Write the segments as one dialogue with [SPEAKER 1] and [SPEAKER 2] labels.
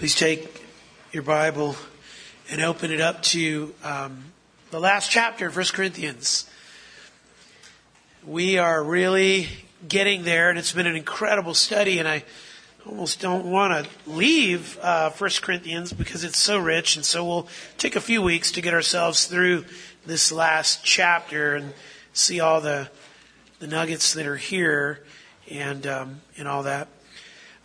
[SPEAKER 1] Please take your Bible and open it up to um, the last chapter of 1 Corinthians. We are really getting there, and it's been an incredible study, and I almost don't want to leave uh, 1 Corinthians because it's so rich, and so we'll take a few weeks to get ourselves through this last chapter and see all the the nuggets that are here and um, and all that.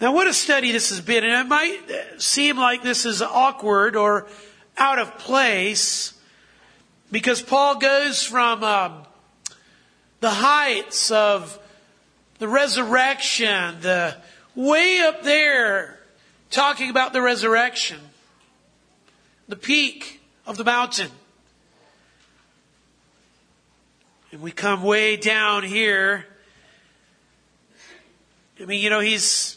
[SPEAKER 1] Now, what a study this has been, and it might seem like this is awkward or out of place because Paul goes from um, the heights of the resurrection, the way up there, talking about the resurrection, the peak of the mountain. And we come way down here. I mean, you know, he's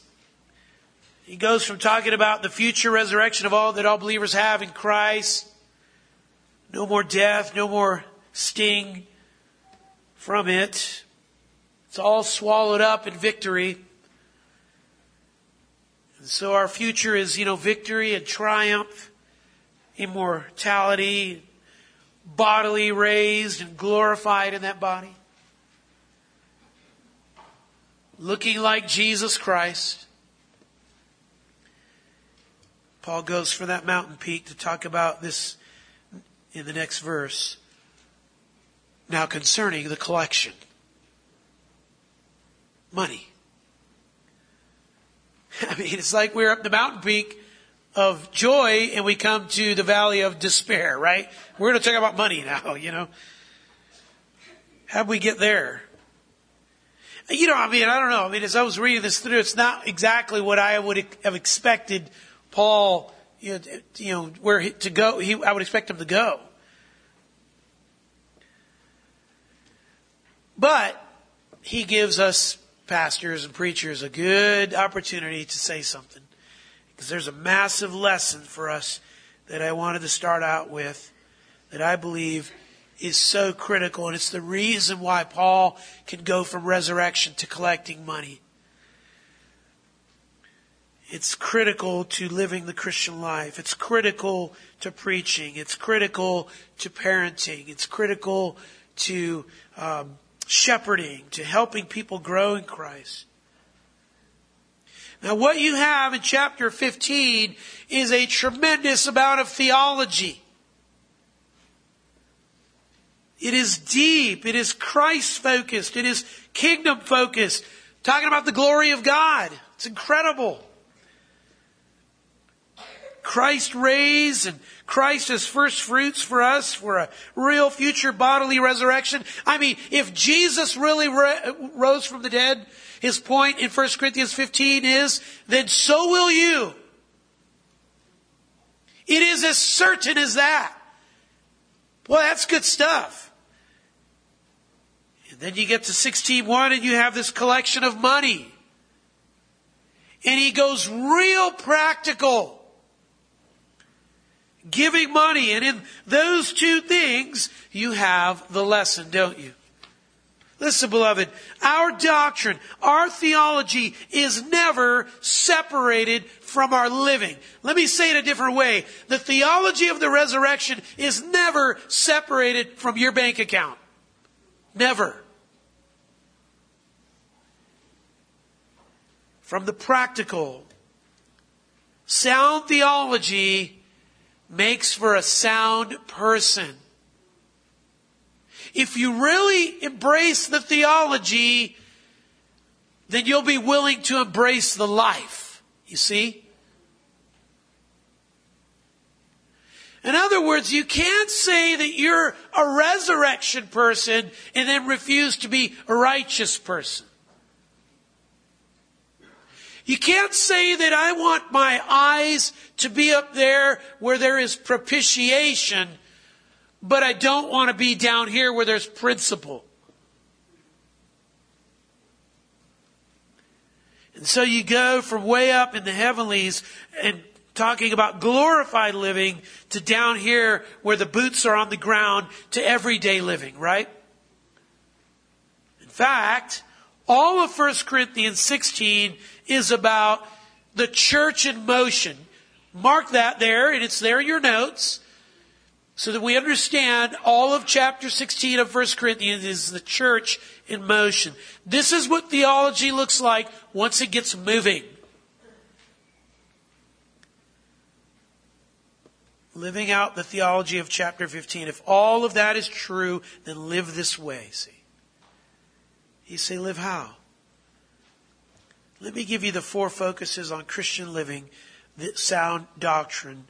[SPEAKER 1] he goes from talking about the future resurrection of all that all believers have in Christ. No more death, no more sting from it. It's all swallowed up in victory. And so our future is, you know, victory and triumph, immortality, bodily raised and glorified in that body. Looking like Jesus Christ. Paul goes for that mountain peak to talk about this in the next verse. Now concerning the collection. Money. I mean, it's like we're up the mountain peak of joy and we come to the valley of despair, right? We're going to talk about money now, you know. How do we get there? You know, I mean, I don't know. I mean, as I was reading this through, it's not exactly what I would have expected Paul, you know, where to go. He, I would expect him to go. But he gives us pastors and preachers a good opportunity to say something. Because there's a massive lesson for us that I wanted to start out with that I believe is so critical. And it's the reason why Paul can go from resurrection to collecting money. It's critical to living the Christian life. It's critical to preaching. It's critical to parenting. It's critical to um, shepherding, to helping people grow in Christ. Now, what you have in chapter 15 is a tremendous amount of theology. It is deep. It is Christ focused. It is kingdom focused. Talking about the glory of God. It's incredible. Christ raised and Christ as first fruits for us for a real future bodily resurrection. I mean, if Jesus really rose from the dead, his point in 1 Corinthians 15 is, then so will you. It is as certain as that. Well, that's good stuff. And then you get to 16.1 and you have this collection of money. And he goes real practical giving money. And in those two things, you have the lesson, don't you? Listen, beloved, our doctrine, our theology is never separated from our living. Let me say it a different way. The theology of the resurrection is never separated from your bank account. Never. From the practical, sound theology makes for a sound person. If you really embrace the theology, then you'll be willing to embrace the life. You see? In other words, you can't say that you're a resurrection person and then refuse to be a righteous person. You can't say that I want my eyes to be up there where there is propitiation, but I don't want to be down here where there's principle. And so you go from way up in the heavenlies and talking about glorified living to down here where the boots are on the ground to everyday living, right? In fact, all of 1 Corinthians 16 is about the church in motion, mark that there, and it's there in your notes, so that we understand all of chapter 16 of 1 Corinthians is the church in motion. This is what theology looks like once it gets moving. Living out the theology of chapter 15. If all of that is true, then live this way, see. You say, live how? Let me give you the four focuses on Christian living that sound doctrine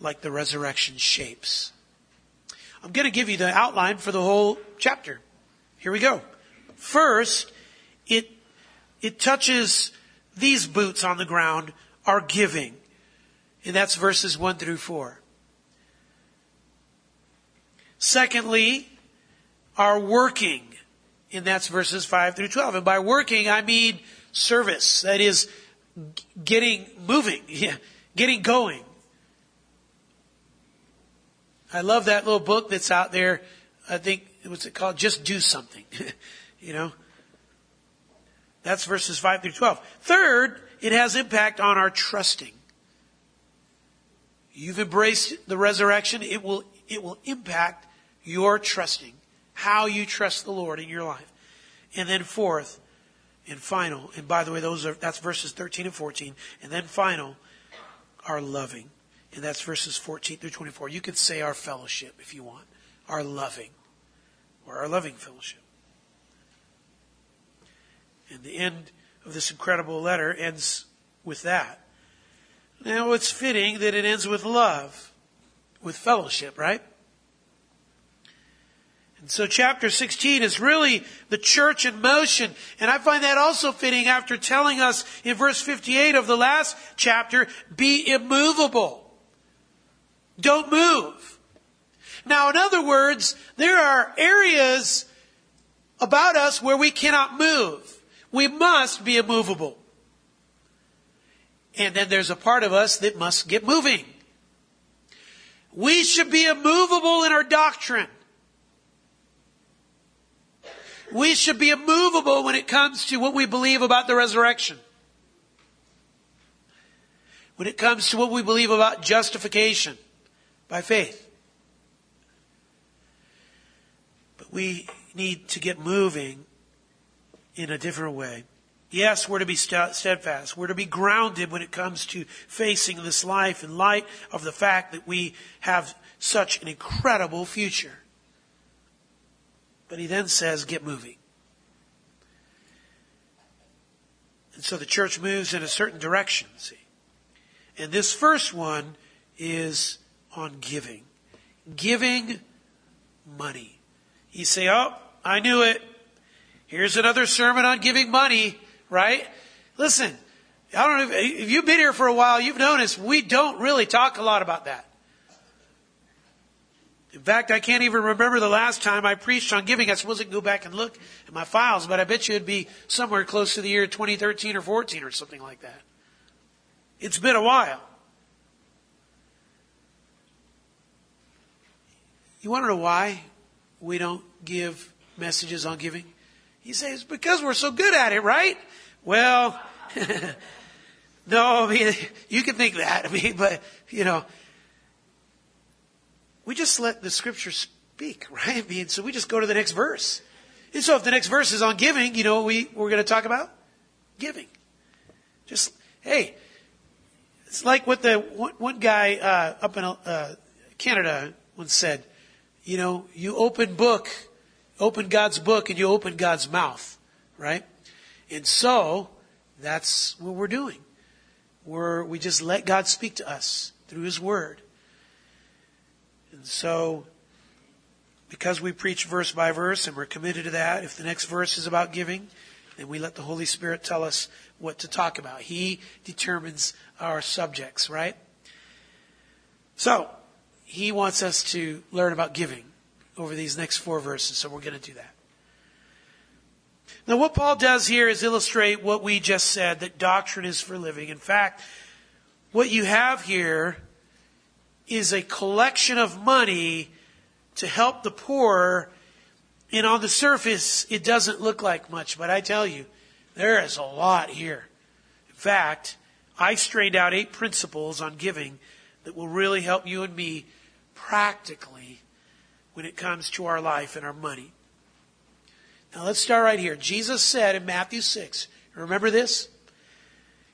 [SPEAKER 1] like the resurrection shapes. I'm going to give you the outline for the whole chapter. Here we go. First, it, it touches these boots on the ground are giving. And that's verses 1 through 4. Secondly, are working. And that's verses 5 through 12. And by working, I mean service. That is, getting moving, getting going. I love that little book that's out there. I think, what's it called? Just do something. you know? That's verses 5 through 12. Third, it has impact on our trusting. You've embraced the resurrection. It will, it will impact your trusting, how you trust the Lord in your life. And then fourth, and final, and by the way, those are, that's verses 13 and 14, and then final, our loving. And that's verses 14 through 24. You could say our fellowship if you want. Our loving. Or our loving fellowship. And the end of this incredible letter ends with that. Now it's fitting that it ends with love, with fellowship, right? And so chapter 16 is really the church in motion. And I find that also fitting after telling us in verse 58 of the last chapter, be immovable. Don't move. Now, in other words, there are areas about us where we cannot move. We must be immovable. And then there's a part of us that must get moving. We should be immovable in our doctrine. We should be immovable when it comes to what we believe about the resurrection. When it comes to what we believe about justification by faith. But we need to get moving in a different way. Yes, we're to be steadfast. We're to be grounded when it comes to facing this life in light of the fact that we have such an incredible future. But he then says, get moving. And so the church moves in a certain direction, see. And this first one is on giving. Giving money. You say, oh, I knew it. Here's another sermon on giving money, right? Listen, I don't know if, if you've been here for a while, you've noticed we don't really talk a lot about that. In fact, I can't even remember the last time I preached on giving. I suppose I can go back and look at my files, but I bet you it'd be somewhere close to the year 2013 or 14 or something like that. It's been a while. You want to know why we don't give messages on giving? He says, because we're so good at it, right? Well, no, I mean, you can think that. I mean, but, you know, we just let the scripture speak, right? I mean, so we just go to the next verse. And so if the next verse is on giving, you know we, we're going to talk about? Giving. Just, hey, it's like what the one, one guy uh, up in uh, Canada once said. You know, you open book, open God's book, and you open God's mouth, right? And so that's what we're doing. We're, we just let God speak to us through His Word. And so, because we preach verse by verse and we're committed to that, if the next verse is about giving, then we let the Holy Spirit tell us what to talk about. He determines our subjects, right? So, he wants us to learn about giving over these next four verses, so we're going to do that. Now, what Paul does here is illustrate what we just said that doctrine is for living. In fact, what you have here is a collection of money to help the poor. And on the surface, it doesn't look like much, but I tell you, there is a lot here. In fact, I strained out eight principles on giving that will really help you and me practically when it comes to our life and our money. Now let's start right here. Jesus said in Matthew 6, remember this?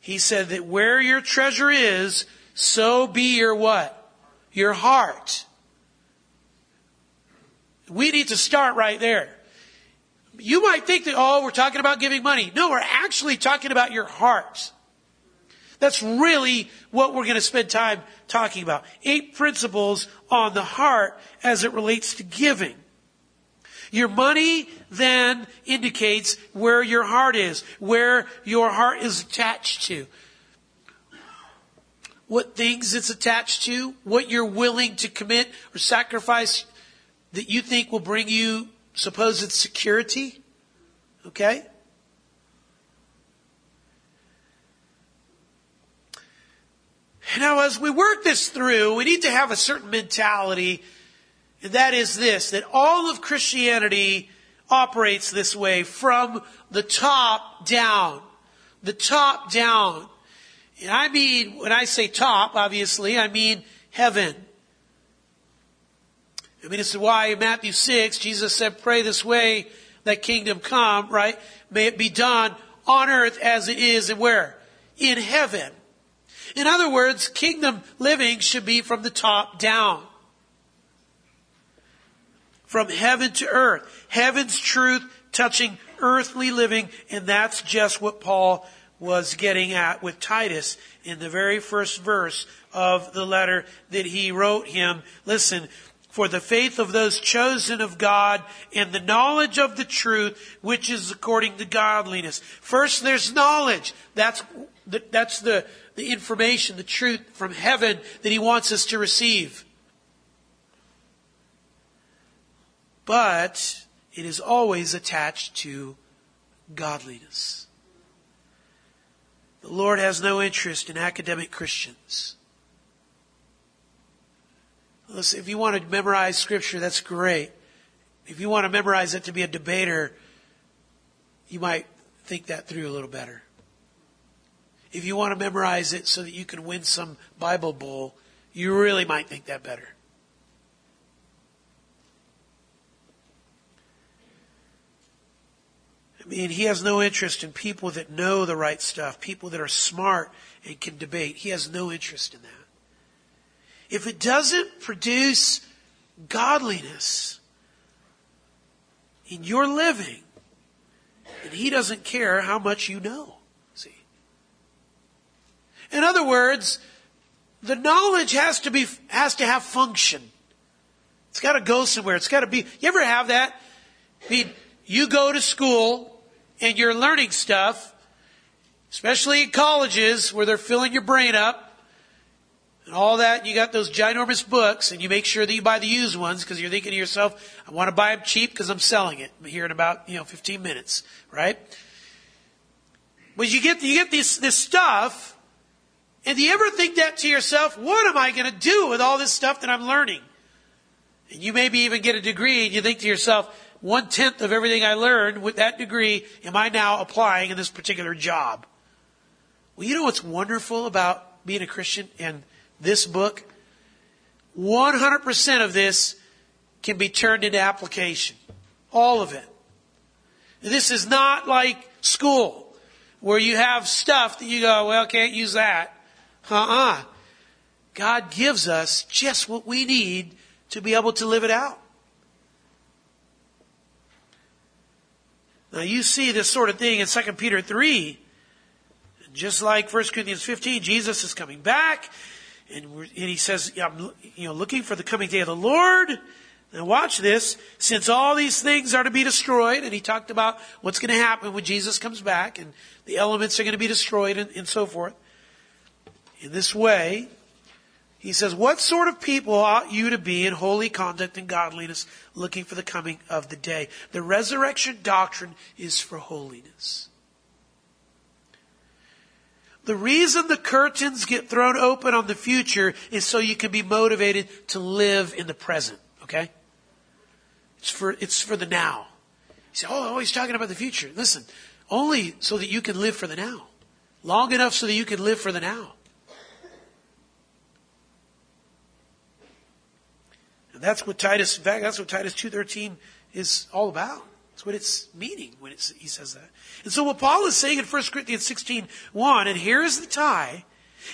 [SPEAKER 1] He said that where your treasure is, so be your what? Your heart. We need to start right there. You might think that, oh, we're talking about giving money. No, we're actually talking about your heart. That's really what we're going to spend time talking about. Eight principles on the heart as it relates to giving. Your money then indicates where your heart is, where your heart is attached to. What things it's attached to, what you're willing to commit or sacrifice that you think will bring you supposed security. Okay? Now, as we work this through, we need to have a certain mentality, and that is this that all of Christianity operates this way from the top down. The top down. And I mean, when I say top, obviously, I mean heaven. I mean, it's why in Matthew 6, Jesus said, pray this way, that kingdom come, right? May it be done on earth as it is and where? In heaven. In other words, kingdom living should be from the top down. From heaven to earth. Heaven's truth touching earthly living, and that's just what Paul was getting at with Titus in the very first verse of the letter that he wrote him. Listen, for the faith of those chosen of God and the knowledge of the truth, which is according to godliness. First, there's knowledge. That's, the, that's the, the information, the truth from heaven that He wants us to receive. But it is always attached to godliness. The Lord has no interest in academic Christians. Listen, if you want to memorize scripture, that's great. If you want to memorize it to be a debater, you might think that through a little better. If you want to memorize it so that you can win some Bible bowl, you really might think that better. I mean, he has no interest in people that know the right stuff, people that are smart and can debate. He has no interest in that if it doesn't produce godliness in your living, then he doesn't care how much you know. See? In other words, the knowledge has to be, has to have function. It's got to go somewhere. It's got to be, you ever have that? I mean, you go to school and you're learning stuff, especially in colleges where they're filling your brain up and all that. You got those ginormous books, and you make sure that you buy the used ones because you're thinking to yourself, I want to buy them cheap because I'm selling it here in about you know 15 minutes, right? But you get you get this this stuff, and do you ever think that to yourself? What am I going to do with all this stuff that I'm learning? And you maybe even get a degree, and you think to yourself, one tenth of everything I learned with that degree am I now applying in this particular job? Well, you know what's wonderful about being a Christian and this book, 100% of this can be turned into application. All of it. This is not like school where you have stuff that you go, well, can't use that. Uh-uh. God gives us just what we need to be able to live it out. Now you see this sort of thing in 2 Peter 3. Just like 1 Corinthians 15, Jesus is coming back and, and he says, I'm you know, looking for the coming day of the Lord. Now watch this. Since all these things are to be destroyed, and he talked about what's going to happen when Jesus comes back, and the elements are going to be destroyed, and, and so forth. In this way, he says, What sort of people ought you to be in holy conduct and godliness, looking for the coming of the day? The resurrection doctrine is for holiness. The reason the curtains get thrown open on the future is so you can be motivated to live in the present, okay? It's for, it's for the now. You say, oh, oh, he's talking about the future. Listen, only so that you can live for the now. long enough so that you can live for the now. That's what Titus, that's what Titus 2.13 is all about. That's what it's meaning when it's, he says that. And so what Paul is saying in 1 Corinthians 16, 1, and here's the tie,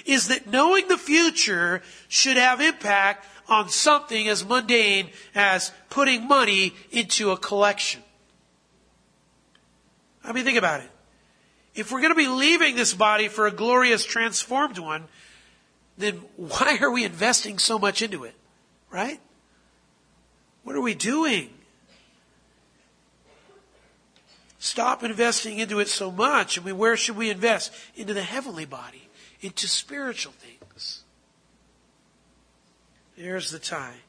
[SPEAKER 1] is that knowing the future should have impact on something as mundane as putting money into a collection. I mean, think about it. If we're going to be leaving this body for a glorious transformed one, then why are we investing so much into it? Right? What are we doing? Stop investing into it so much. I mean, where should we invest? Into the heavenly body, into spiritual things. There's the tie.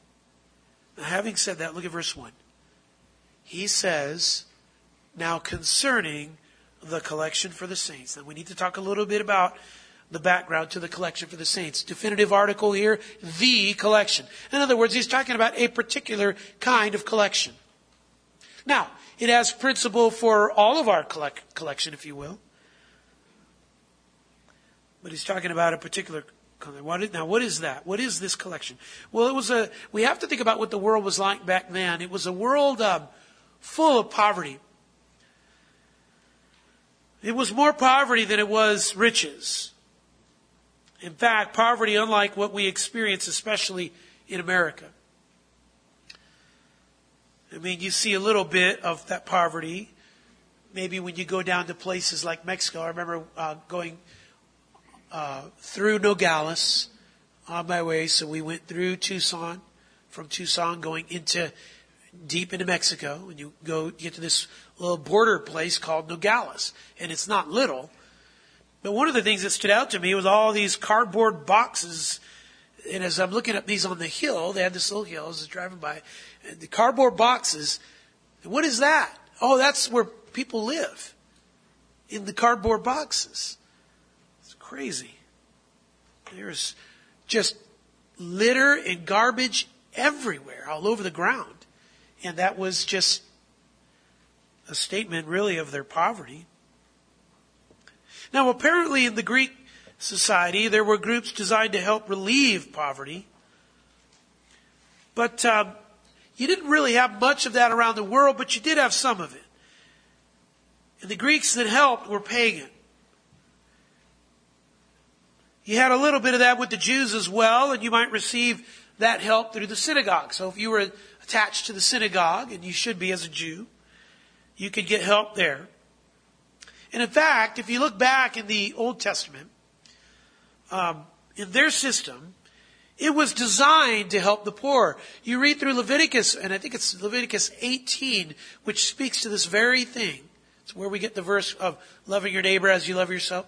[SPEAKER 1] Now, having said that, look at verse 1. He says, Now concerning the collection for the saints. Now, we need to talk a little bit about the background to the collection for the saints. Definitive article here, the collection. In other words, he's talking about a particular kind of collection. Now, it has principle for all of our collect- collection, if you will. But he's talking about a particular what is, now, what is that? What is this collection? Well, it was a. We have to think about what the world was like back then. It was a world um, full of poverty. It was more poverty than it was riches. In fact, poverty, unlike what we experience, especially in America. I mean, you see a little bit of that poverty. Maybe when you go down to places like Mexico. I remember uh, going uh, through Nogales on my way. So we went through Tucson, from Tucson going into deep into Mexico, and you go get to this little border place called Nogales, and it's not little. But one of the things that stood out to me was all these cardboard boxes. And as I'm looking at these on the hill, they had this little hill. As I was driving by, the cardboard boxes. What is that? Oh, that's where people live. In the cardboard boxes. It's crazy. There's just litter and garbage everywhere, all over the ground. And that was just a statement, really, of their poverty. Now, apparently, in the Greek society, there were groups designed to help relieve poverty. But um, you didn't really have much of that around the world, but you did have some of it. And the Greeks that helped were pagan. You had a little bit of that with the Jews as well, and you might receive that help through the synagogue. So if you were attached to the synagogue, and you should be as a Jew, you could get help there. And in fact, if you look back in the Old Testament, um, in their system, it was designed to help the poor. You read through Leviticus, and I think it's Leviticus 18, which speaks to this very thing. It's where we get the verse of loving your neighbor as you love yourself.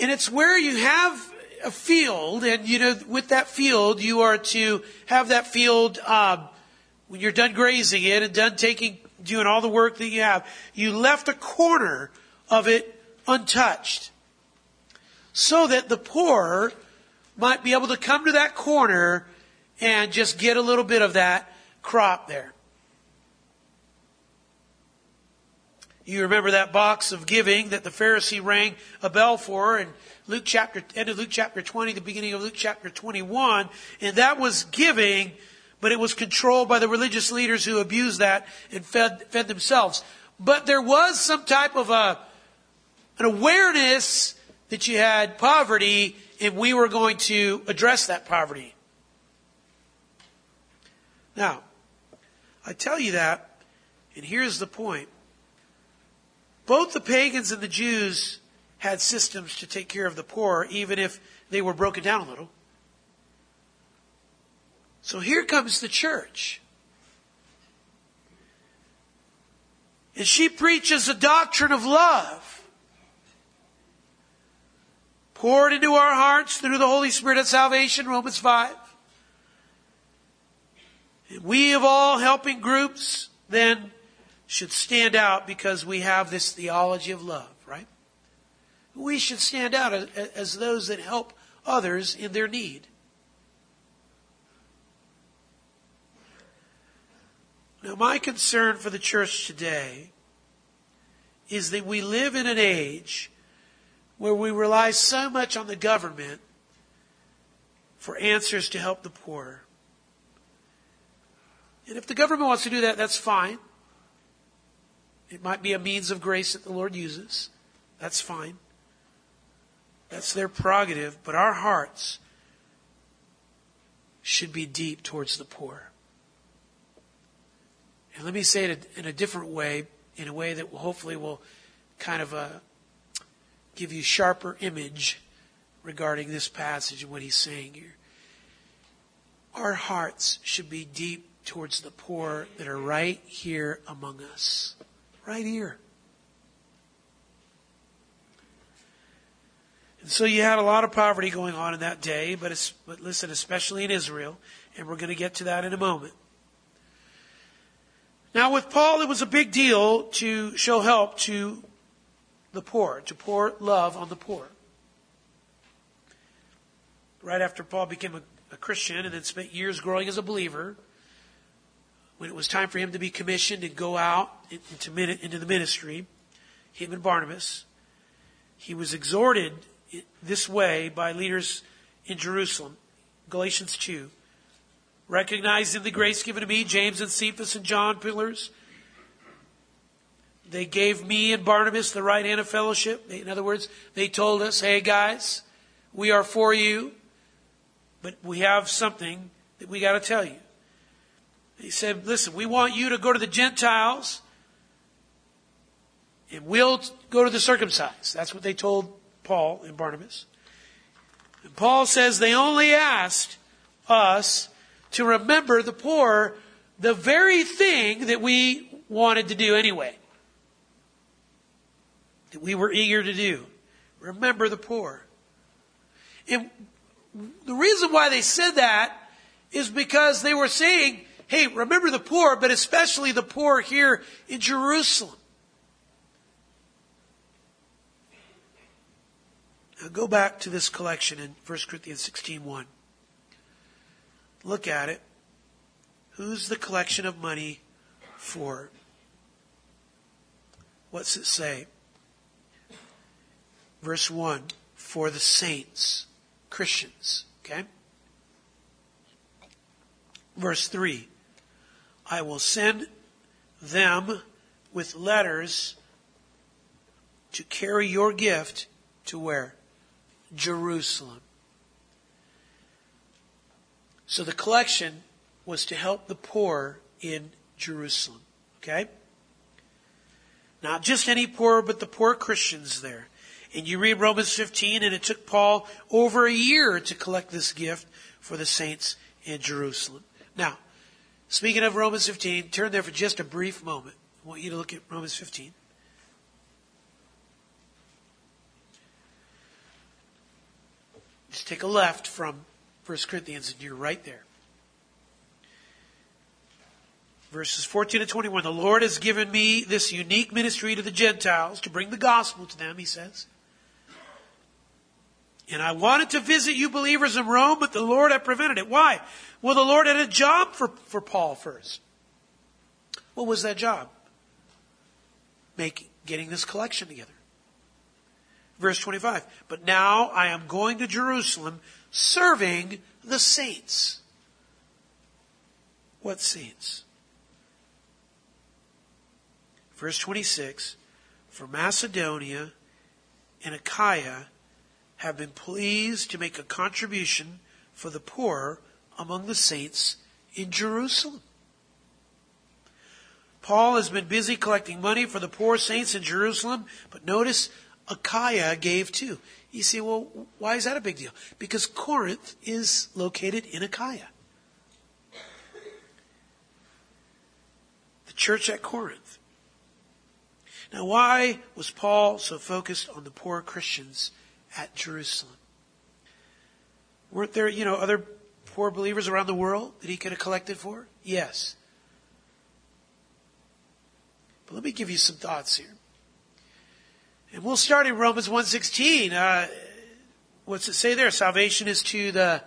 [SPEAKER 1] And it's where you have a field, and you know, with that field, you are to have that field, um, when you're done grazing it and done taking, doing all the work that you have, you left a corner of it untouched. So that the poor might be able to come to that corner and just get a little bit of that crop there. You remember that box of giving that the Pharisee rang a bell for in Luke chapter, end of Luke chapter 20, the beginning of Luke chapter 21, and that was giving, but it was controlled by the religious leaders who abused that and fed, fed themselves. But there was some type of a, an awareness that you had poverty if we were going to address that poverty. Now, I tell you that, and here's the point. Both the pagans and the Jews had systems to take care of the poor, even if they were broken down a little. So here comes the church. And she preaches a doctrine of love poured into our hearts through the Holy Spirit of salvation, Romans 5. And we of all helping groups then should stand out because we have this theology of love, right? We should stand out as, as those that help others in their need. Now, my concern for the church today is that we live in an age where we rely so much on the government for answers to help the poor. And if the government wants to do that, that's fine. It might be a means of grace that the Lord uses. That's fine. That's their prerogative. But our hearts should be deep towards the poor. And let me say it in a different way, in a way that hopefully will kind of uh, give you sharper image regarding this passage and what he's saying here. Our hearts should be deep towards the poor that are right here among us. Right here. And so you had a lot of poverty going on in that day, but, but listen, especially in Israel, and we're going to get to that in a moment. Now, with Paul, it was a big deal to show help to the poor, to pour love on the poor. Right after Paul became a, a Christian and then spent years growing as a believer, when it was time for him to be commissioned and go out into, into the ministry, him and Barnabas, he was exhorted this way by leaders in Jerusalem. Galatians 2. Recognizing the grace given to me, James and Cephas and John, pillars. They gave me and Barnabas the right hand of fellowship. In other words, they told us, hey guys, we are for you, but we have something that we got to tell you. He said, listen, we want you to go to the Gentiles and we'll go to the circumcised. That's what they told Paul and Barnabas. And Paul says they only asked us to remember the poor, the very thing that we wanted to do anyway. That we were eager to do. Remember the poor. And the reason why they said that is because they were saying, hey, remember the poor, but especially the poor here in Jerusalem. Now go back to this collection in 1 Corinthians 16.1. Look at it. Who's the collection of money for? What's it say? Verse 1 For the saints, Christians. Okay? Verse 3 I will send them with letters to carry your gift to where? Jerusalem. So the collection was to help the poor in Jerusalem. Okay? Not just any poor, but the poor Christians there. And you read Romans 15, and it took Paul over a year to collect this gift for the saints in Jerusalem. Now, speaking of Romans 15, turn there for just a brief moment. I want you to look at Romans 15. Just take a left from 1 Corinthians and you're right there. Verses 14 to 21. The Lord has given me this unique ministry to the Gentiles to bring the gospel to them, he says. And I wanted to visit you believers in Rome, but the Lord had prevented it. Why? Well, the Lord had a job for, for Paul first. What was that job? Making, getting this collection together. Verse 25. But now I am going to Jerusalem serving the saints. What saints? Verse 26. For Macedonia and Achaia have been pleased to make a contribution for the poor among the saints in Jerusalem. Paul has been busy collecting money for the poor saints in Jerusalem, but notice Achaia gave too. You say, well, why is that a big deal? Because Corinth is located in Achaia. The church at Corinth. Now, why was Paul so focused on the poor Christians at Jerusalem? Weren't there, you know, other poor believers around the world that he could have collected for? Yes. But let me give you some thoughts here. And we'll start in Romans 1.16. Uh, what's it say there? Salvation is to the,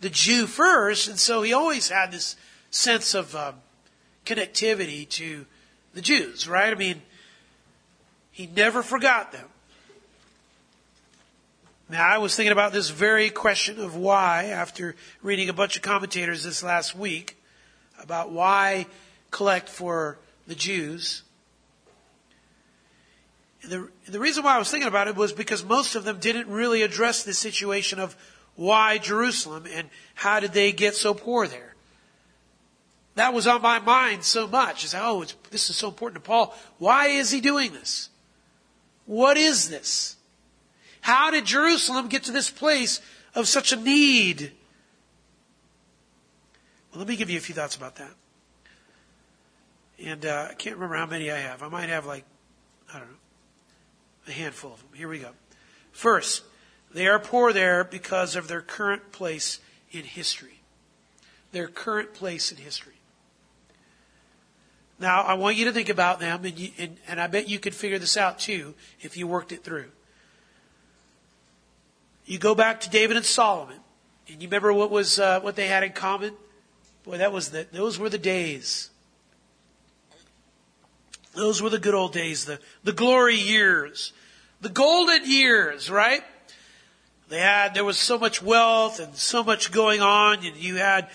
[SPEAKER 1] the Jew first. And so he always had this sense of um, connectivity to the Jews, right? I mean, he never forgot them. Now, I was thinking about this very question of why, after reading a bunch of commentators this last week, about why collect for the Jews. The, the reason why I was thinking about it was because most of them didn't really address the situation of why Jerusalem and how did they get so poor there. That was on my mind so much. It's oh, this is so important to Paul. Why is he doing this? What is this? How did Jerusalem get to this place of such a need? Well, let me give you a few thoughts about that. And uh, I can't remember how many I have. I might have like, I don't know, a handful of them. Here we go. First, they are poor there because of their current place in history. Their current place in history. Now, I want you to think about them, and, you, and, and I bet you could figure this out too if you worked it through. You go back to David and Solomon, and you remember what was uh, what they had in common? Boy, that was the, those were the days. Those were the good old days, the, the glory years, the golden years, right? They had, there was so much wealth and so much going on, and you had,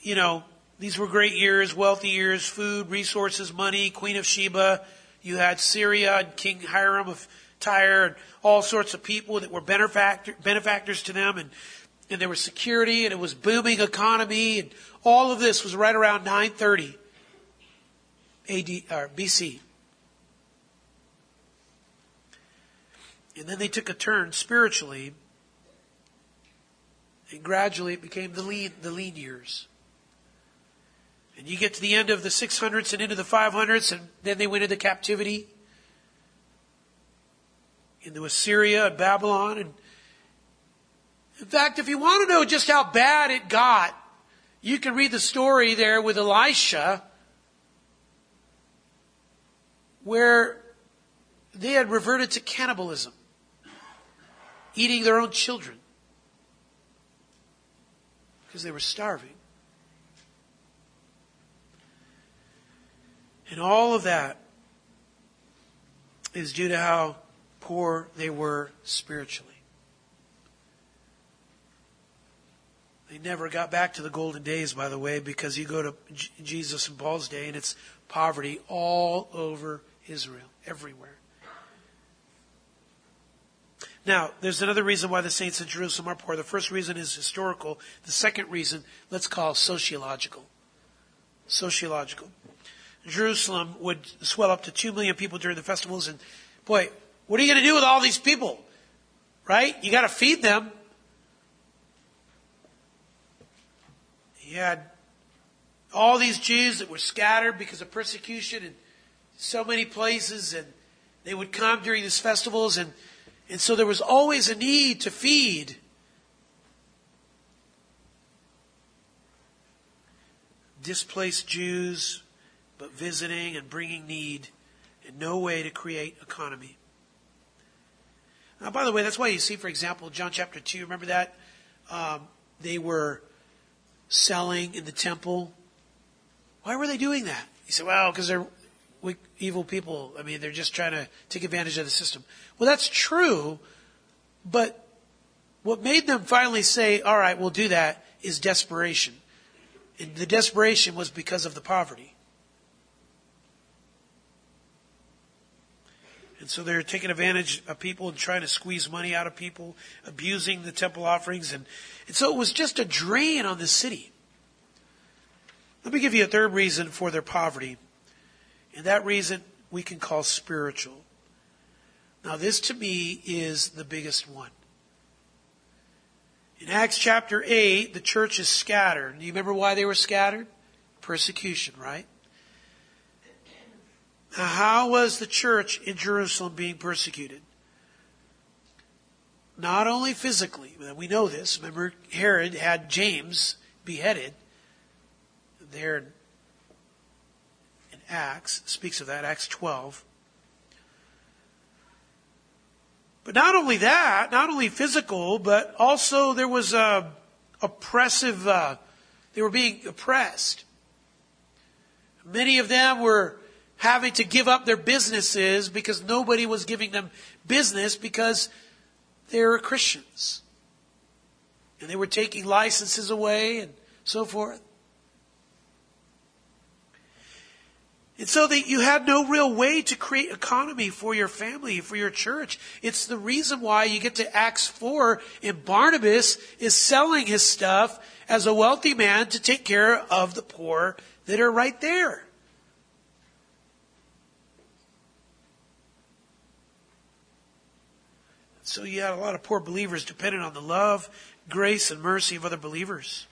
[SPEAKER 1] you know, these were great years, wealthy years, food, resources, money, Queen of Sheba. You had Syria and King Hiram of Tyre and all sorts of people that were benefactor, benefactors to them and, and there was security and it was booming economy and all of this was right around 930 AD, or BC. And then they took a turn spiritually and gradually it became the lean, the lean years. And you get to the end of the 600s and into the 500s, and then they went into captivity into Assyria and Babylon. And in fact, if you want to know just how bad it got, you can read the story there with Elisha, where they had reverted to cannibalism, eating their own children because they were starving. And all of that is due to how poor they were spiritually. They never got back to the golden days, by the way, because you go to J- Jesus and Paul's day and it's poverty all over Israel, everywhere. Now, there's another reason why the saints in Jerusalem are poor. The first reason is historical. The second reason, let's call sociological. Sociological. Jerusalem would swell up to 2 million people during the festivals. And boy, what are you going to do with all these people? Right? You got to feed them. He had all these Jews that were scattered because of persecution in so many places, and they would come during these festivals, and, and so there was always a need to feed. Displaced Jews, but visiting and bringing need and no way to create economy. Now, by the way, that's why you see, for example, John chapter 2, remember that? Um, they were selling in the temple. Why were they doing that? He said, well, because they're weak, evil people. I mean, they're just trying to take advantage of the system. Well, that's true, but what made them finally say, all right, we'll do that is desperation. And the desperation was because of the poverty. And so they're taking advantage of people and trying to squeeze money out of people, abusing the temple offerings. And, and so it was just a drain on the city. Let me give you a third reason for their poverty. And that reason we can call spiritual. Now, this to me is the biggest one. In Acts chapter 8, the church is scattered. Do you remember why they were scattered? Persecution, right? Now, how was the church in Jerusalem being persecuted? Not only physically, we know this. Remember, Herod had James beheaded there Acts, speaks of that, Acts 12. But not only that, not only physical, but also there was a oppressive, uh, they were being oppressed. Many of them were having to give up their businesses because nobody was giving them business because they were Christians. And they were taking licenses away and so forth. And so that you had no real way to create economy for your family, for your church. It's the reason why you get to Acts 4 and Barnabas is selling his stuff as a wealthy man to take care of the poor that are right there. So you had a lot of poor believers dependent on the love, grace, and mercy of other believers.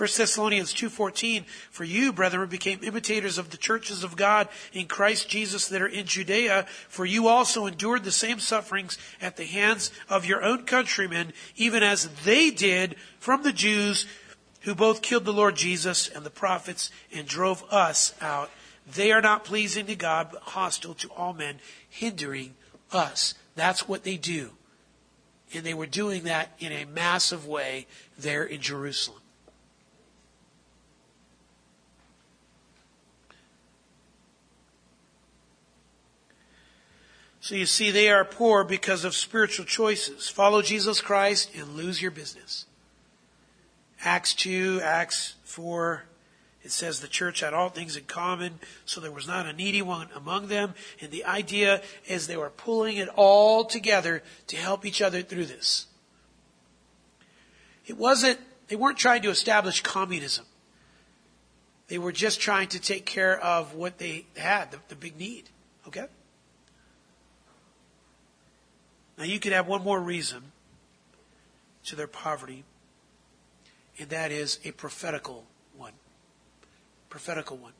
[SPEAKER 1] 1 Thessalonians 2.14, For you, brethren, became imitators of the churches of God in Christ Jesus that are in Judea, for you also endured the same sufferings at the hands of your own countrymen, even as they did from the Jews who both killed the Lord Jesus and the prophets and drove us out. They are not pleasing to God, but hostile to all men, hindering us. That's what they do. And they were doing that in a massive way there in Jerusalem. So you see, they are poor because of spiritual choices. Follow Jesus Christ and lose your business. Acts 2, Acts 4, it says the church had all things in common, so there was not a needy one among them. And the idea is they were pulling it all together to help each other through this. It wasn't, they weren't trying to establish communism. They were just trying to take care of what they had, the, the big need. Okay? Now you could have one more reason to their poverty, and that is a prophetical one. Prophetical one.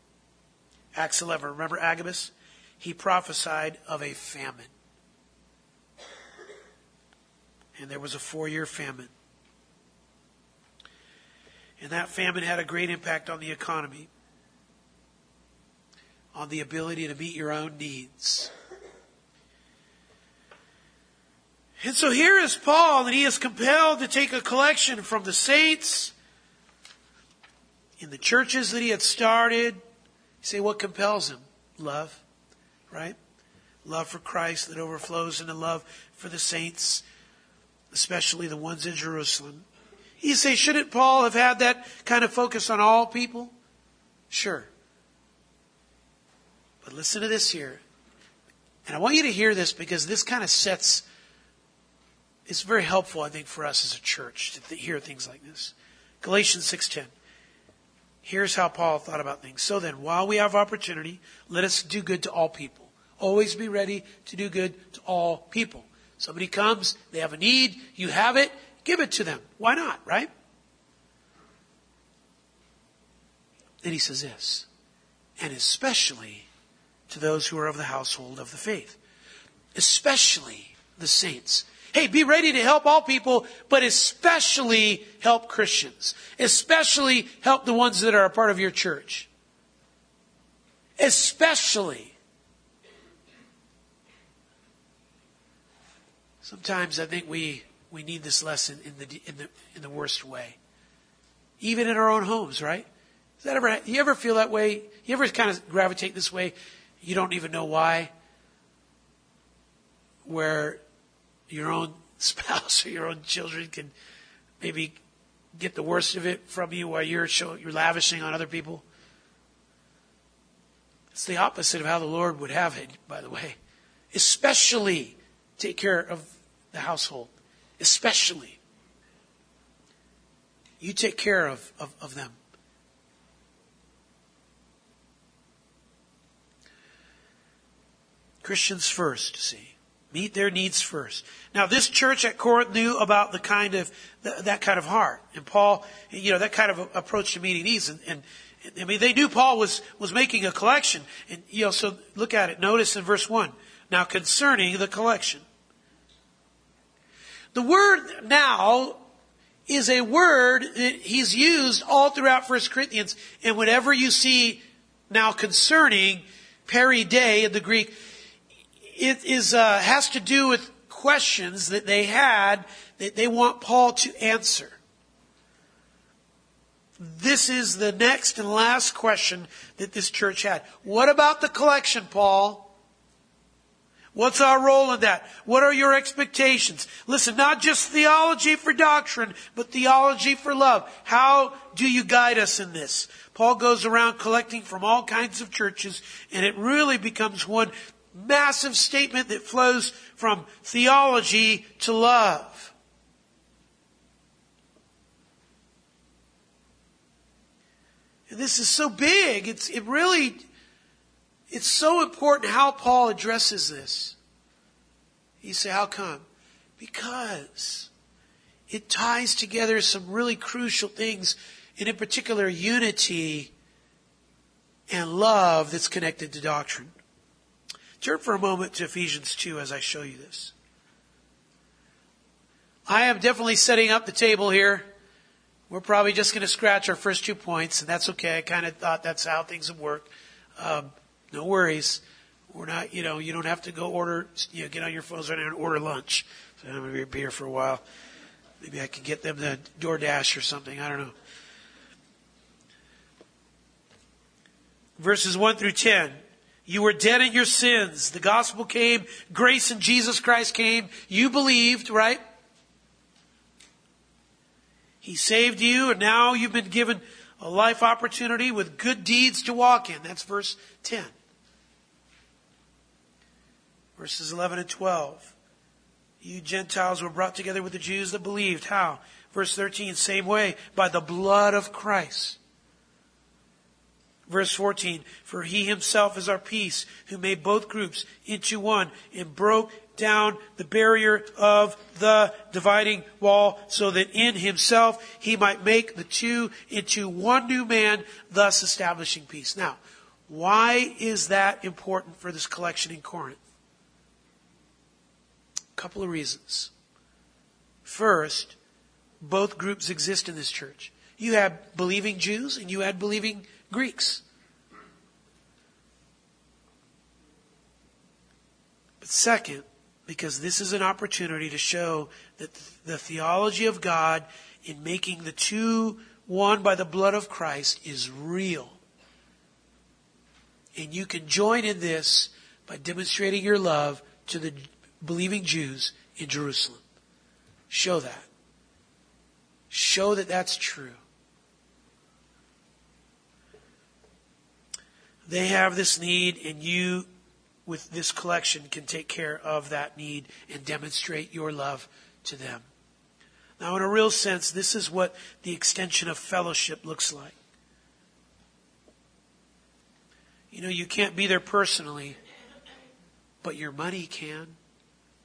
[SPEAKER 1] Acts 11. Remember Agabus? He prophesied of a famine. And there was a four year famine. And that famine had a great impact on the economy, on the ability to meet your own needs. And so here is Paul, and he is compelled to take a collection from the saints in the churches that he had started. You say, what compels him? Love, right? Love for Christ that overflows into love for the saints, especially the ones in Jerusalem. You say, shouldn't Paul have had that kind of focus on all people? Sure. But listen to this here. And I want you to hear this because this kind of sets it's very helpful, I think, for us as a church to th- hear things like this. Galatians 6.10. Here's how Paul thought about things. So then, while we have opportunity, let us do good to all people. Always be ready to do good to all people. Somebody comes, they have a need, you have it, give it to them. Why not, right? Then he says this, and especially to those who are of the household of the faith. Especially the saints. Hey, be ready to help all people, but especially help Christians. Especially help the ones that are a part of your church. Especially. Sometimes I think we, we need this lesson in the, in the, in the worst way. Even in our own homes, right? Does that ever, you ever feel that way? You ever kind of gravitate this way? You don't even know why? Where your own spouse or your own children can maybe get the worst of it from you while you're you're lavishing on other people. It's the opposite of how the Lord would have it, by the way. Especially take care of the household. Especially. You take care of, of, of them. Christians first, see. Meet their needs first. Now, this church at Corinth knew about the kind of that kind of heart, and Paul, you know, that kind of approach to meeting needs. And, and I mean, they knew Paul was was making a collection, and you know, so look at it. Notice in verse one. Now, concerning the collection, the word "now" is a word that he's used all throughout First Corinthians, and whenever you see "now concerning," peri de in the Greek it is, uh, has to do with questions that they had that they want Paul to answer. This is the next and last question that this church had. What about the collection, Paul? What's our role in that? What are your expectations? Listen, not just theology for doctrine, but theology for love. How do you guide us in this? Paul goes around collecting from all kinds of churches, and it really becomes one massive statement that flows from theology to love. And this is so big. It's, it really, it's so important how Paul addresses this. You say, how come? Because it ties together some really crucial things, and in particular, unity and love that's connected to doctrine. Turn for a moment to Ephesians 2 as I show you this. I am definitely setting up the table here. We're probably just going to scratch our first two points, and that's okay. I kind of thought that's how things would work. Um, no worries. We're not, you know, you don't have to go order, you know, get on your phones right now and order lunch. So I'm going to be here for a while. Maybe I can get them the DoorDash or something. I don't know. Verses 1 through 10. You were dead in your sins. The gospel came. Grace in Jesus Christ came. You believed, right? He saved you, and now you've been given a life opportunity with good deeds to walk in. That's verse 10. Verses 11 and 12. You Gentiles were brought together with the Jews that believed. How? Verse 13, same way, by the blood of Christ Verse 14, for he himself is our peace, who made both groups into one and broke down the barrier of the dividing wall so that in himself he might make the two into one new man, thus establishing peace. Now, why is that important for this collection in Corinth? A couple of reasons. First, both groups exist in this church. You had believing Jews and you had believing Greeks. But second, because this is an opportunity to show that the theology of God in making the two one by the blood of Christ is real. And you can join in this by demonstrating your love to the believing Jews in Jerusalem. Show that. Show that that's true. They have this need, and you, with this collection, can take care of that need and demonstrate your love to them. Now, in a real sense, this is what the extension of fellowship looks like. You know, you can't be there personally, but your money can.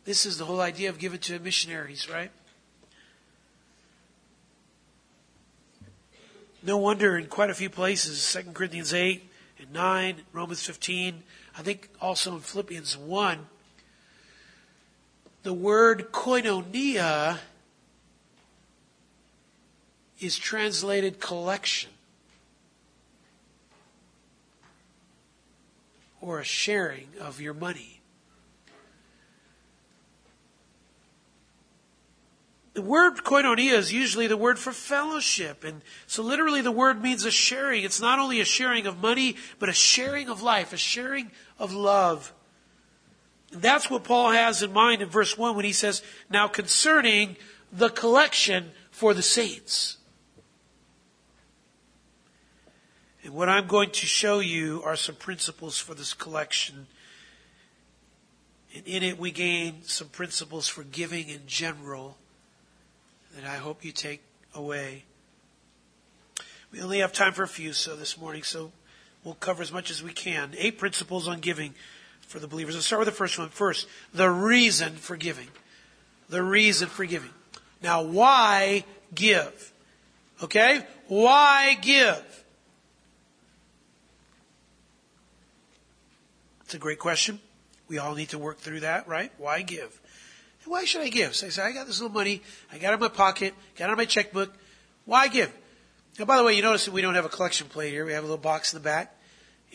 [SPEAKER 1] This is the whole idea of giving to missionaries, right? No wonder in quite a few places, 2 Corinthians 8, in 9, Romans 15, I think also in Philippians 1, the word koinonia is translated collection or a sharing of your money. The word koinonia is usually the word for fellowship. And so literally the word means a sharing. It's not only a sharing of money, but a sharing of life, a sharing of love. And that's what Paul has in mind in verse 1 when he says, Now concerning the collection for the saints. And what I'm going to show you are some principles for this collection. And in it we gain some principles for giving in general that I hope you take away. We only have time for a few so this morning, so we'll cover as much as we can. Eight principles on giving for the believers. Let's start with the first one. First, the reason for giving. The reason for giving. Now, why give? Okay? Why give? It's a great question. We all need to work through that, right? Why give? Why should I give? So I said, I got this little money. I got it in my pocket. Got it in my checkbook. Why give? Now, by the way, you notice that we don't have a collection plate here. We have a little box in the back.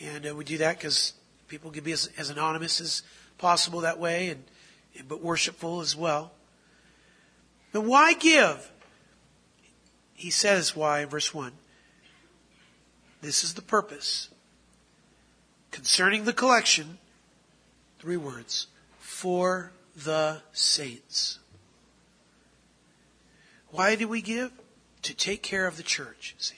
[SPEAKER 1] And uh, we do that because people can be as, as, anonymous as possible that way, and, and but worshipful as well. But why give? He says why in verse 1. This is the purpose. Concerning the collection, three words for the saints. Why do we give? To take care of the church, see.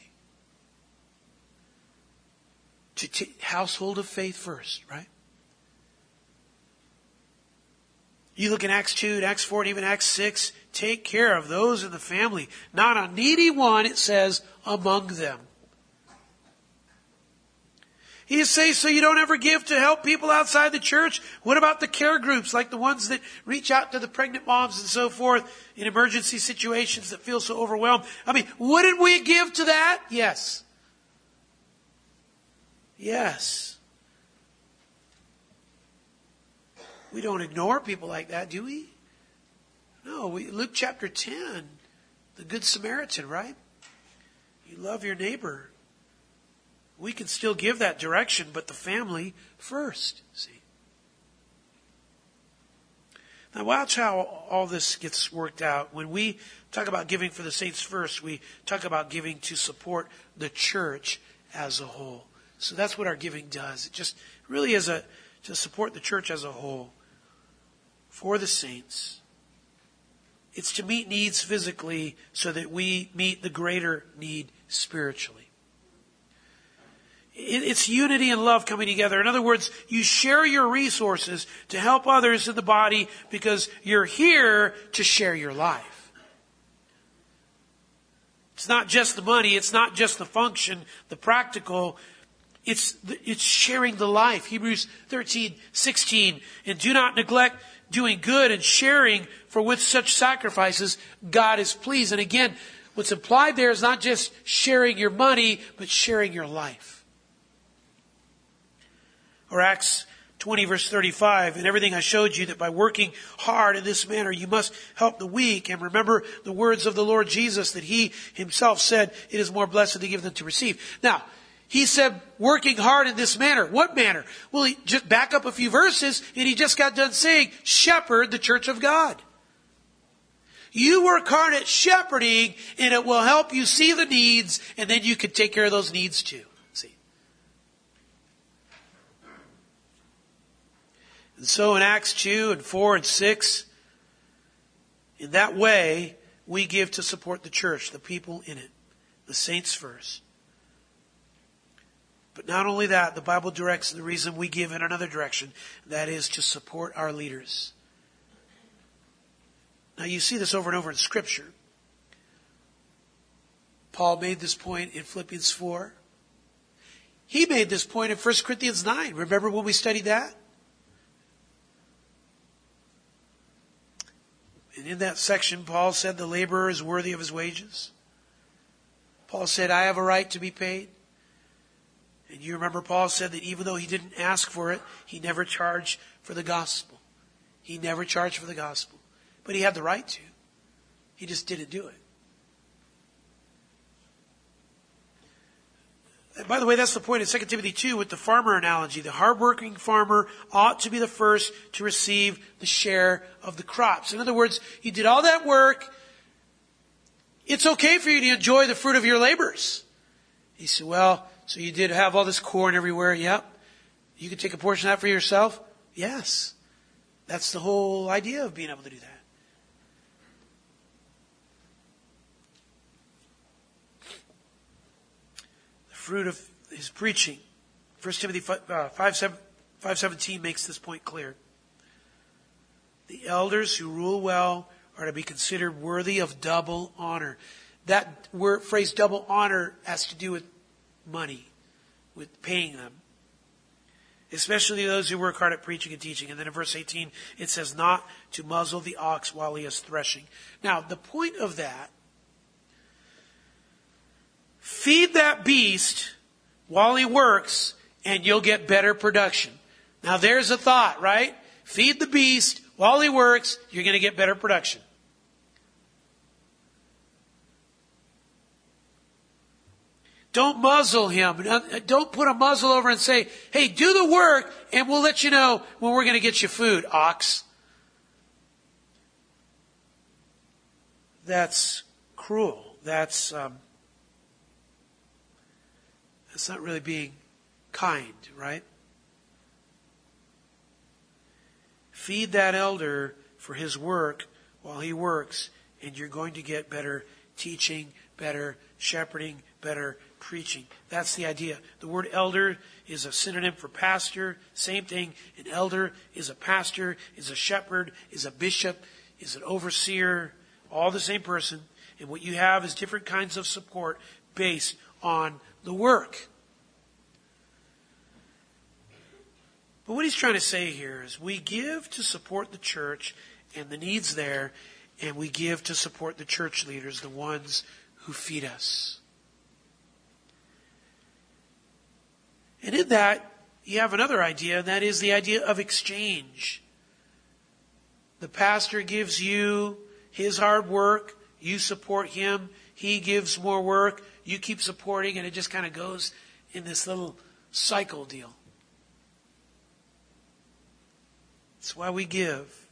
[SPEAKER 1] To take household of faith first, right? You look in Acts 2, Acts 4, and even Acts 6, take care of those in the family. Not a needy one, it says, among them. He says, so you don't ever give to help people outside the church? What about the care groups, like the ones that reach out to the pregnant moms and so forth in emergency situations that feel so overwhelmed? I mean, wouldn't we give to that? Yes. Yes. We don't ignore people like that, do we? No, we, Luke chapter 10, the Good Samaritan, right? You love your neighbor. We can still give that direction, but the family first, see? Now watch how all this gets worked out. When we talk about giving for the saints first, we talk about giving to support the church as a whole. So that's what our giving does. It just really is a to support the church as a whole for the saints. It's to meet needs physically so that we meet the greater need spiritually. It's unity and love coming together. In other words, you share your resources to help others in the body because you're here to share your life. It's not just the money, it's not just the function, the practical, it's, it's sharing the life. Hebrews 13, 16. And do not neglect doing good and sharing, for with such sacrifices, God is pleased. And again, what's implied there is not just sharing your money, but sharing your life. Or Acts 20 verse 35, and everything I showed you that by working hard in this manner you must help the weak and remember the words of the Lord Jesus that he himself said it is more blessed to give than to receive. Now, he said working hard in this manner. What manner? Well, he just back up a few verses and he just got done saying, shepherd the church of God. You work hard at shepherding and it will help you see the needs and then you can take care of those needs too. See? And so in Acts 2 and 4 and 6, in that way, we give to support the church, the people in it, the saints first. But not only that, the Bible directs the reason we give in another direction. That is to support our leaders. Now you see this over and over in scripture. Paul made this point in Philippians 4. He made this point in 1 Corinthians 9. Remember when we studied that? And in that section, Paul said the laborer is worthy of his wages. Paul said, I have a right to be paid. And you remember Paul said that even though he didn't ask for it, he never charged for the gospel. He never charged for the gospel. But he had the right to. He just didn't do it. By the way, that's the point in 2 Timothy 2 with the farmer analogy. The hardworking farmer ought to be the first to receive the share of the crops. In other words, you did all that work. It's okay for you to enjoy the fruit of your labors. He said, well, so you did have all this corn everywhere. Yep. You could take a portion of that for yourself? Yes. That's the whole idea of being able to do that. Fruit of his preaching. 1 Timothy 5, uh, 5, 7, 517 makes this point clear. The elders who rule well are to be considered worthy of double honor. That word, phrase double honor has to do with money with paying them. Especially those who work hard at preaching and teaching. And then in verse 18, it says, not to muzzle the ox while he is threshing. Now, the point of that, feed that beast while he works and you'll get better production. Now there's a thought, right? Feed the beast while he works, you're going to get better production. Don't muzzle him. Don't put a muzzle over and say, hey, do the work and we'll let you know when we're going to get you food, ox. That's cruel. That's, um, that's not really being kind, right? feed that elder for his work while he works, and you're going to get better teaching, better shepherding, better preaching. That's the idea. The word elder is a synonym for pastor. Same thing. An elder is a pastor, is a shepherd, is a bishop, is an overseer. All the same person. And what you have is different kinds of support based on the work. But what he's trying to say here is we give to support the church and the needs there, and we give to support the church leaders, the ones who feed us. And in that, you have another idea, and that is the idea of exchange. The pastor gives you his hard work, you support him, he gives more work, you keep supporting, and it just kind of goes in this little cycle deal. That's why we give.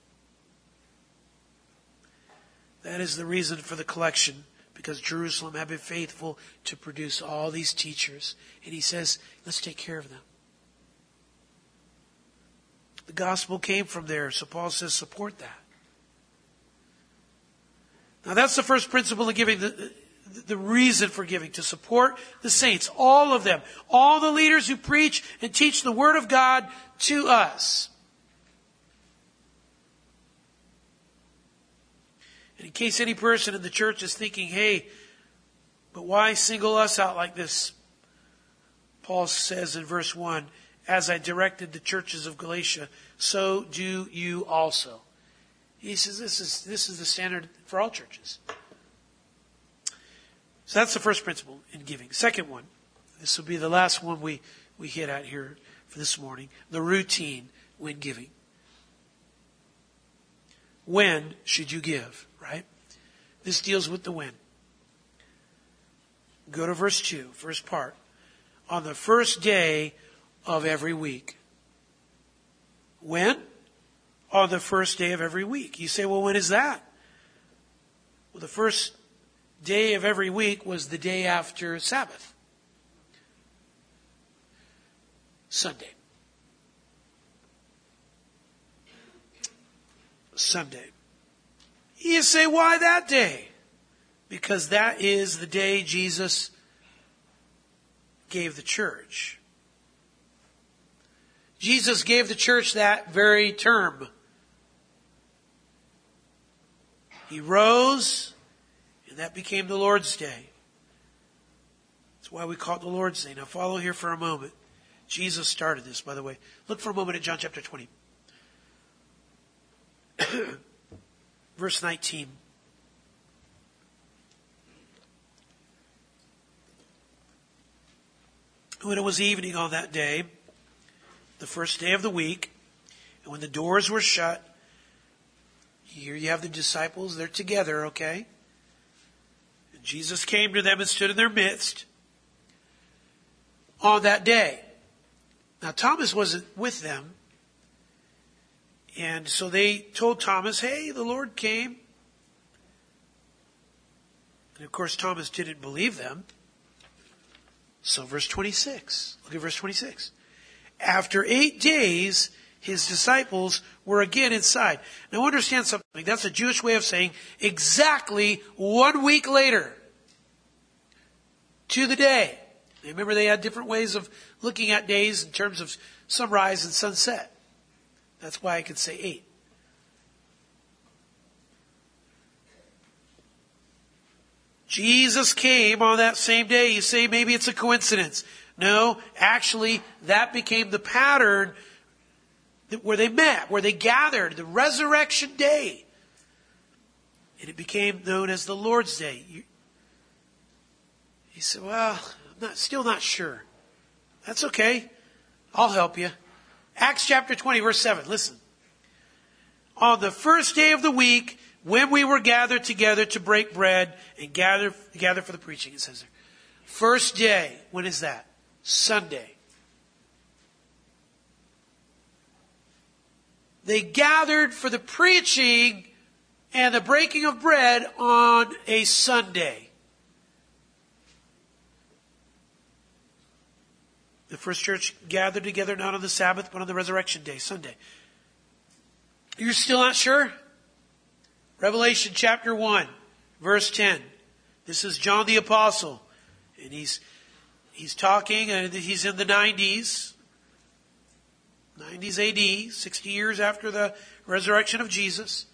[SPEAKER 1] That is the reason for the collection because Jerusalem had been faithful to produce all these teachers. And he says, let's take care of them. The gospel came from there, so Paul says, support that. Now that's the first principle of giving, the, the reason for giving, to support the saints, all of them, all the leaders who preach and teach the Word of God to us. And in case any person in the church is thinking, hey, but why single us out like this? Paul says in verse 1 As I directed the churches of Galatia, so do you also. He says this is, this is the standard for all churches. So that's the first principle in giving. Second one, this will be the last one we, we hit at here for this morning the routine when giving. When should you give? right? This deals with the when. Go to verse 2, first part. On the first day of every week. When? On the first day of every week. You say, well, when is that? Well, the first day of every week was the day after Sabbath. Sunday. Sunday. You say, why that day? Because that is the day Jesus gave the church. Jesus gave the church that very term. He rose, that became the Lord's Day. That's why we call it the Lord's Day. Now follow here for a moment. Jesus started this, by the way. Look for a moment at John chapter 20. Verse 19. When it was evening on that day, the first day of the week, and when the doors were shut, here you have the disciples, they're together, okay? Jesus came to them and stood in their midst on that day. Now, Thomas wasn't with them, and so they told Thomas, hey, the Lord came. And of course, Thomas didn't believe them. So, verse 26. Look at verse 26. After eight days, his disciples were again inside. Now, understand something. That's a Jewish way of saying exactly one week later to the day. Remember, they had different ways of looking at days in terms of sunrise and sunset. That's why I could say eight. Jesus came on that same day. You say maybe it's a coincidence. No, actually, that became the pattern where they met, where they gathered, the resurrection day. And it became known as the Lord's Day. He said, Well, I'm not, still not sure. That's okay. I'll help you. Acts chapter 20, verse 7. Listen. On the first day of the week, when we were gathered together to break bread and gather, gather for the preaching, it says there. First day, when is that? Sunday. They gathered for the preaching and the breaking of bread on a Sunday. The first church gathered together not on the Sabbath, but on the resurrection day, Sunday. You're still not sure? Revelation chapter 1, verse 10. This is John the Apostle. And he's, he's talking, and he's in the 90s. 90s AD, 60 years after the resurrection of Jesus.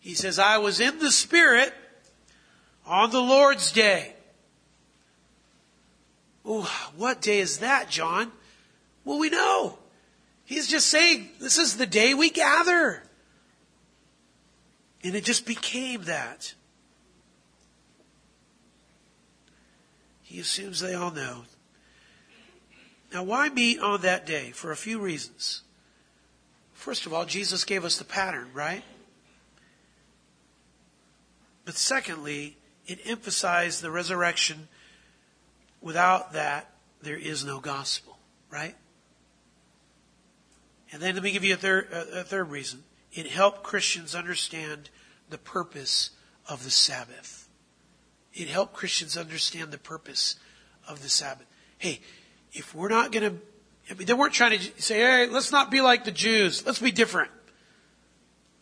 [SPEAKER 1] He says, I was in the Spirit on the Lord's day. Oh, what day is that, John? Well, we know. He's just saying, this is the day we gather. And it just became that. He assumes they all know. Now, why meet on that day? For a few reasons. First of all, Jesus gave us the pattern, right? But secondly, it emphasized the resurrection. Without that, there is no gospel, right? And then let me give you a third, a third reason. It helped Christians understand the purpose of the Sabbath. It helped Christians understand the purpose of the Sabbath. Hey, if we're not going to, they weren't trying to say, hey, let's not be like the Jews. Let's be different.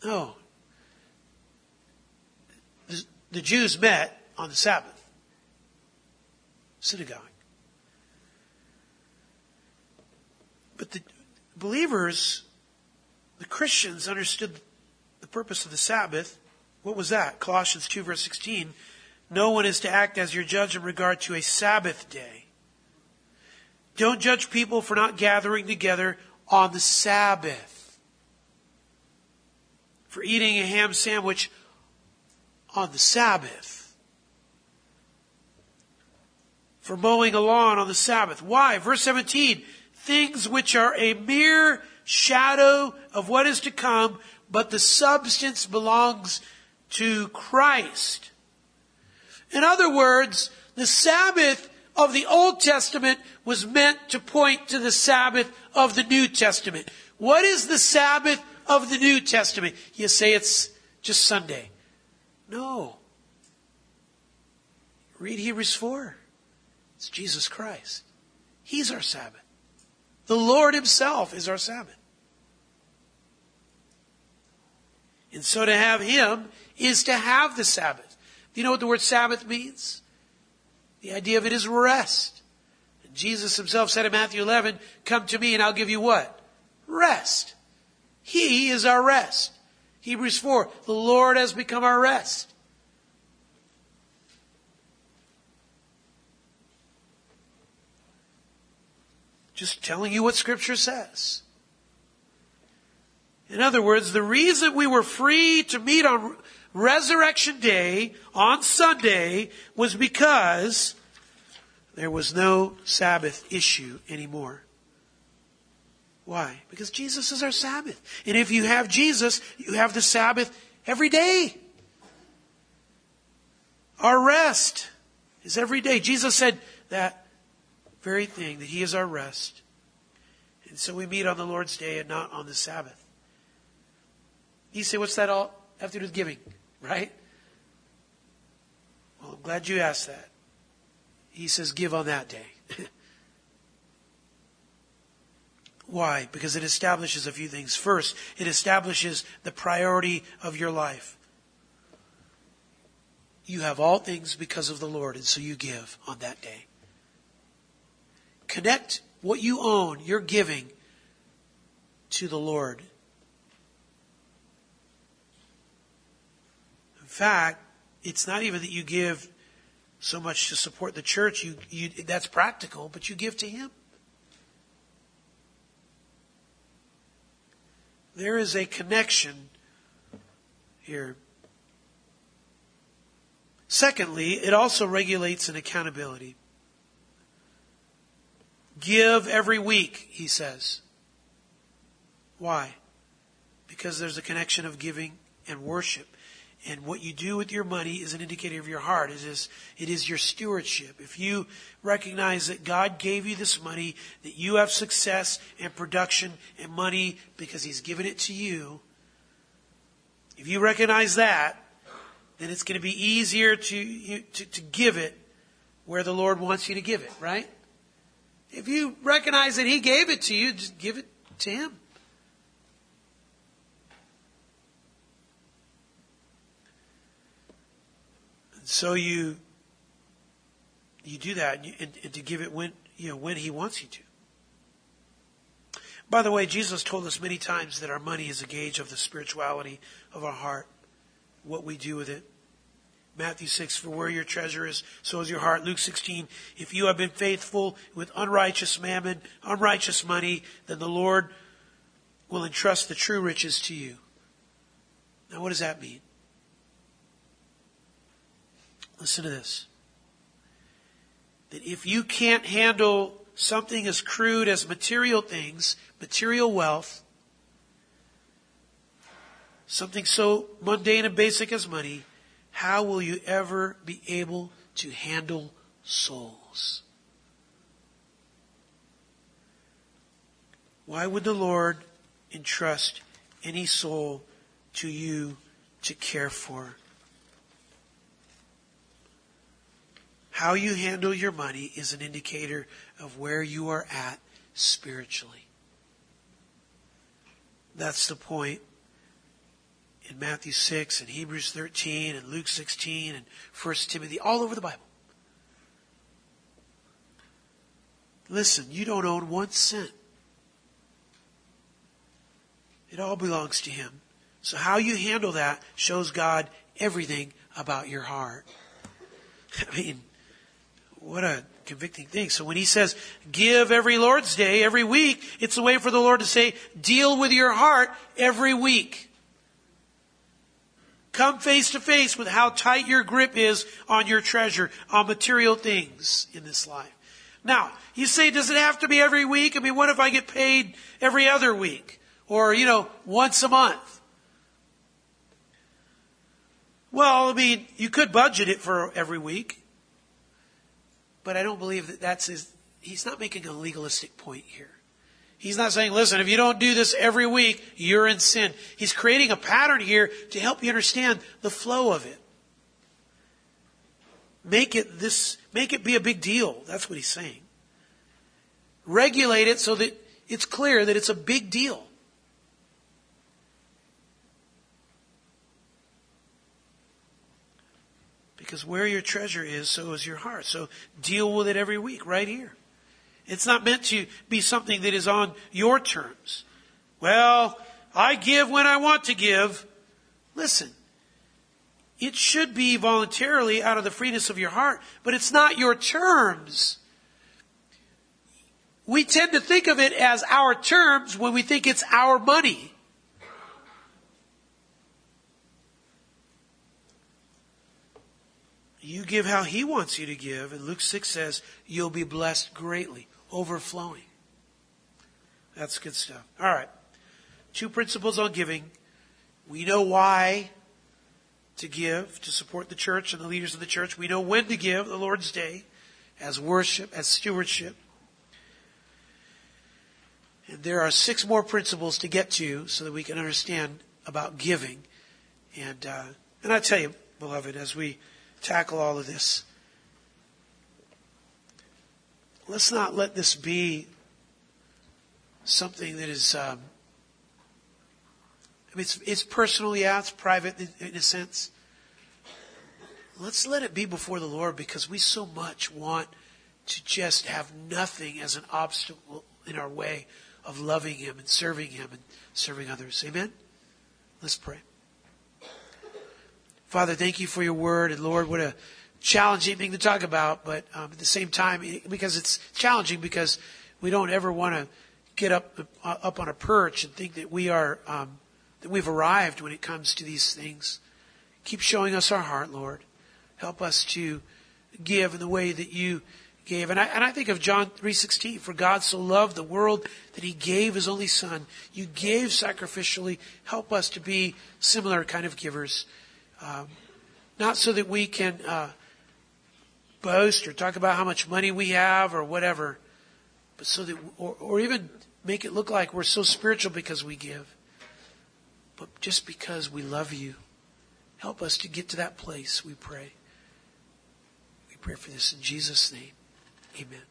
[SPEAKER 1] No. The, the Jews met on the Sabbath. Synagogue. But the believers, the Christians understood the purpose of the Sabbath. What was that? Colossians 2 verse 16. No one is to act as your judge in regard to a Sabbath day. Don't judge people for not gathering together on the Sabbath. For eating a ham sandwich on the Sabbath. For mowing a lawn on the Sabbath. Why? Verse 17 things which are a mere shadow of what is to come, but the substance belongs to Christ. In other words, the Sabbath of the Old Testament was meant to point to the Sabbath of the New Testament. What is the Sabbath of the New Testament? You say it's just Sunday. No. Read Hebrews 4. It's Jesus Christ. He's our Sabbath. The Lord Himself is our Sabbath. And so to have Him is to have the Sabbath. Do you know what the word Sabbath means? The idea of it is rest. Jesus Himself said in Matthew 11, Come to me and I'll give you what? Rest. He is our rest. Hebrews 4, the Lord has become our rest. Just telling you what Scripture says. In other words, the reason we were free to meet on Resurrection Day, on Sunday, was because there was no Sabbath issue anymore. Why? Because Jesus is our Sabbath. And if you have Jesus, you have the Sabbath every day. Our rest is every day. Jesus said that very thing, that He is our rest. And so we meet on the Lord's day and not on the Sabbath. You say, what's that all have to do with giving? Right? Well, I'm glad you asked that. He says, give on that day. Why? Because it establishes a few things. First, it establishes the priority of your life. You have all things because of the Lord, and so you give on that day. Connect what you own, your giving, to the Lord. Fact, it's not even that you give so much to support the church. You, you, that's practical, but you give to Him. There is a connection here. Secondly, it also regulates an accountability. Give every week, he says. Why? Because there's a connection of giving and worship. And what you do with your money is an indicator of your heart. It is, it is your stewardship. If you recognize that God gave you this money, that you have success and production and money because He's given it to you, if you recognize that, then it's going to be easier to, to, to give it where the Lord wants you to give it, right? If you recognize that He gave it to you, just give it to Him. So you you do that and, and, to give it when you know when he wants you to. By the way, Jesus told us many times that our money is a gauge of the spirituality of our heart, what we do with it. Matthew 6, for where your treasure is, so is your heart. Luke 16, if you have been faithful with unrighteous mammon, unrighteous money, then the Lord will entrust the true riches to you. Now, what does that mean? Listen to this. That if you can't handle something as crude as material things, material wealth, something so mundane and basic as money, how will you ever be able to handle souls? Why would the Lord entrust any soul to you to care for? How you handle your money is an indicator of where you are at spiritually. That's the point in Matthew 6 and Hebrews 13 and Luke 16 and 1 Timothy, all over the Bible. Listen, you don't own one cent. It all belongs to Him. So how you handle that shows God everything about your heart. I mean, what a convicting thing. So when he says, give every Lord's Day, every week, it's a way for the Lord to say, deal with your heart every week. Come face to face with how tight your grip is on your treasure, on material things in this life. Now, you say, does it have to be every week? I mean, what if I get paid every other week? Or, you know, once a month? Well, I mean, you could budget it for every week. But I don't believe that that's his, he's not making a legalistic point here. He's not saying, listen, if you don't do this every week, you're in sin. He's creating a pattern here to help you understand the flow of it. Make it this, make it be a big deal. That's what he's saying. Regulate it so that it's clear that it's a big deal. Because where your treasure is, so is your heart. So deal with it every week, right here. It's not meant to be something that is on your terms. Well, I give when I want to give. Listen, it should be voluntarily out of the freeness of your heart, but it's not your terms. We tend to think of it as our terms when we think it's our money. You give how he wants you to give, and Luke 6 says, you'll be blessed greatly overflowing. That's good stuff. All right. Two principles on giving. We know why to give, to support the church and the leaders of the church. We know when to give, the Lord's Day, as worship, as stewardship. And there are six more principles to get to so that we can understand about giving. And, uh, and I tell you, beloved, as we tackle all of this, let's not let this be something that is. Um, I mean, it's, it's personal, yeah, it's private in, in a sense. Let's let it be before the Lord because we so much want to just have nothing as an obstacle in our way of loving Him and serving Him and serving others. Amen? Let's pray. Father, thank you for your word. And Lord, what a challenging thing to talk about, but um, at the same time, because it's challenging because we don't ever want to get up uh, up on a perch and think that we are um, that we've arrived when it comes to these things. Keep showing us our heart, Lord. Help us to give in the way that you gave. And I, and I think of John 3.16, for God so loved the world that he gave his only son. You gave sacrificially. Help us to be similar kind of givers. Um, not so that we can uh, boast or talk about how much money we have or whatever, but so that, or, or even make it look like we're so spiritual because we give, but just because we love you. Help us to get to that place, we pray. We pray for this in Jesus' name. Amen.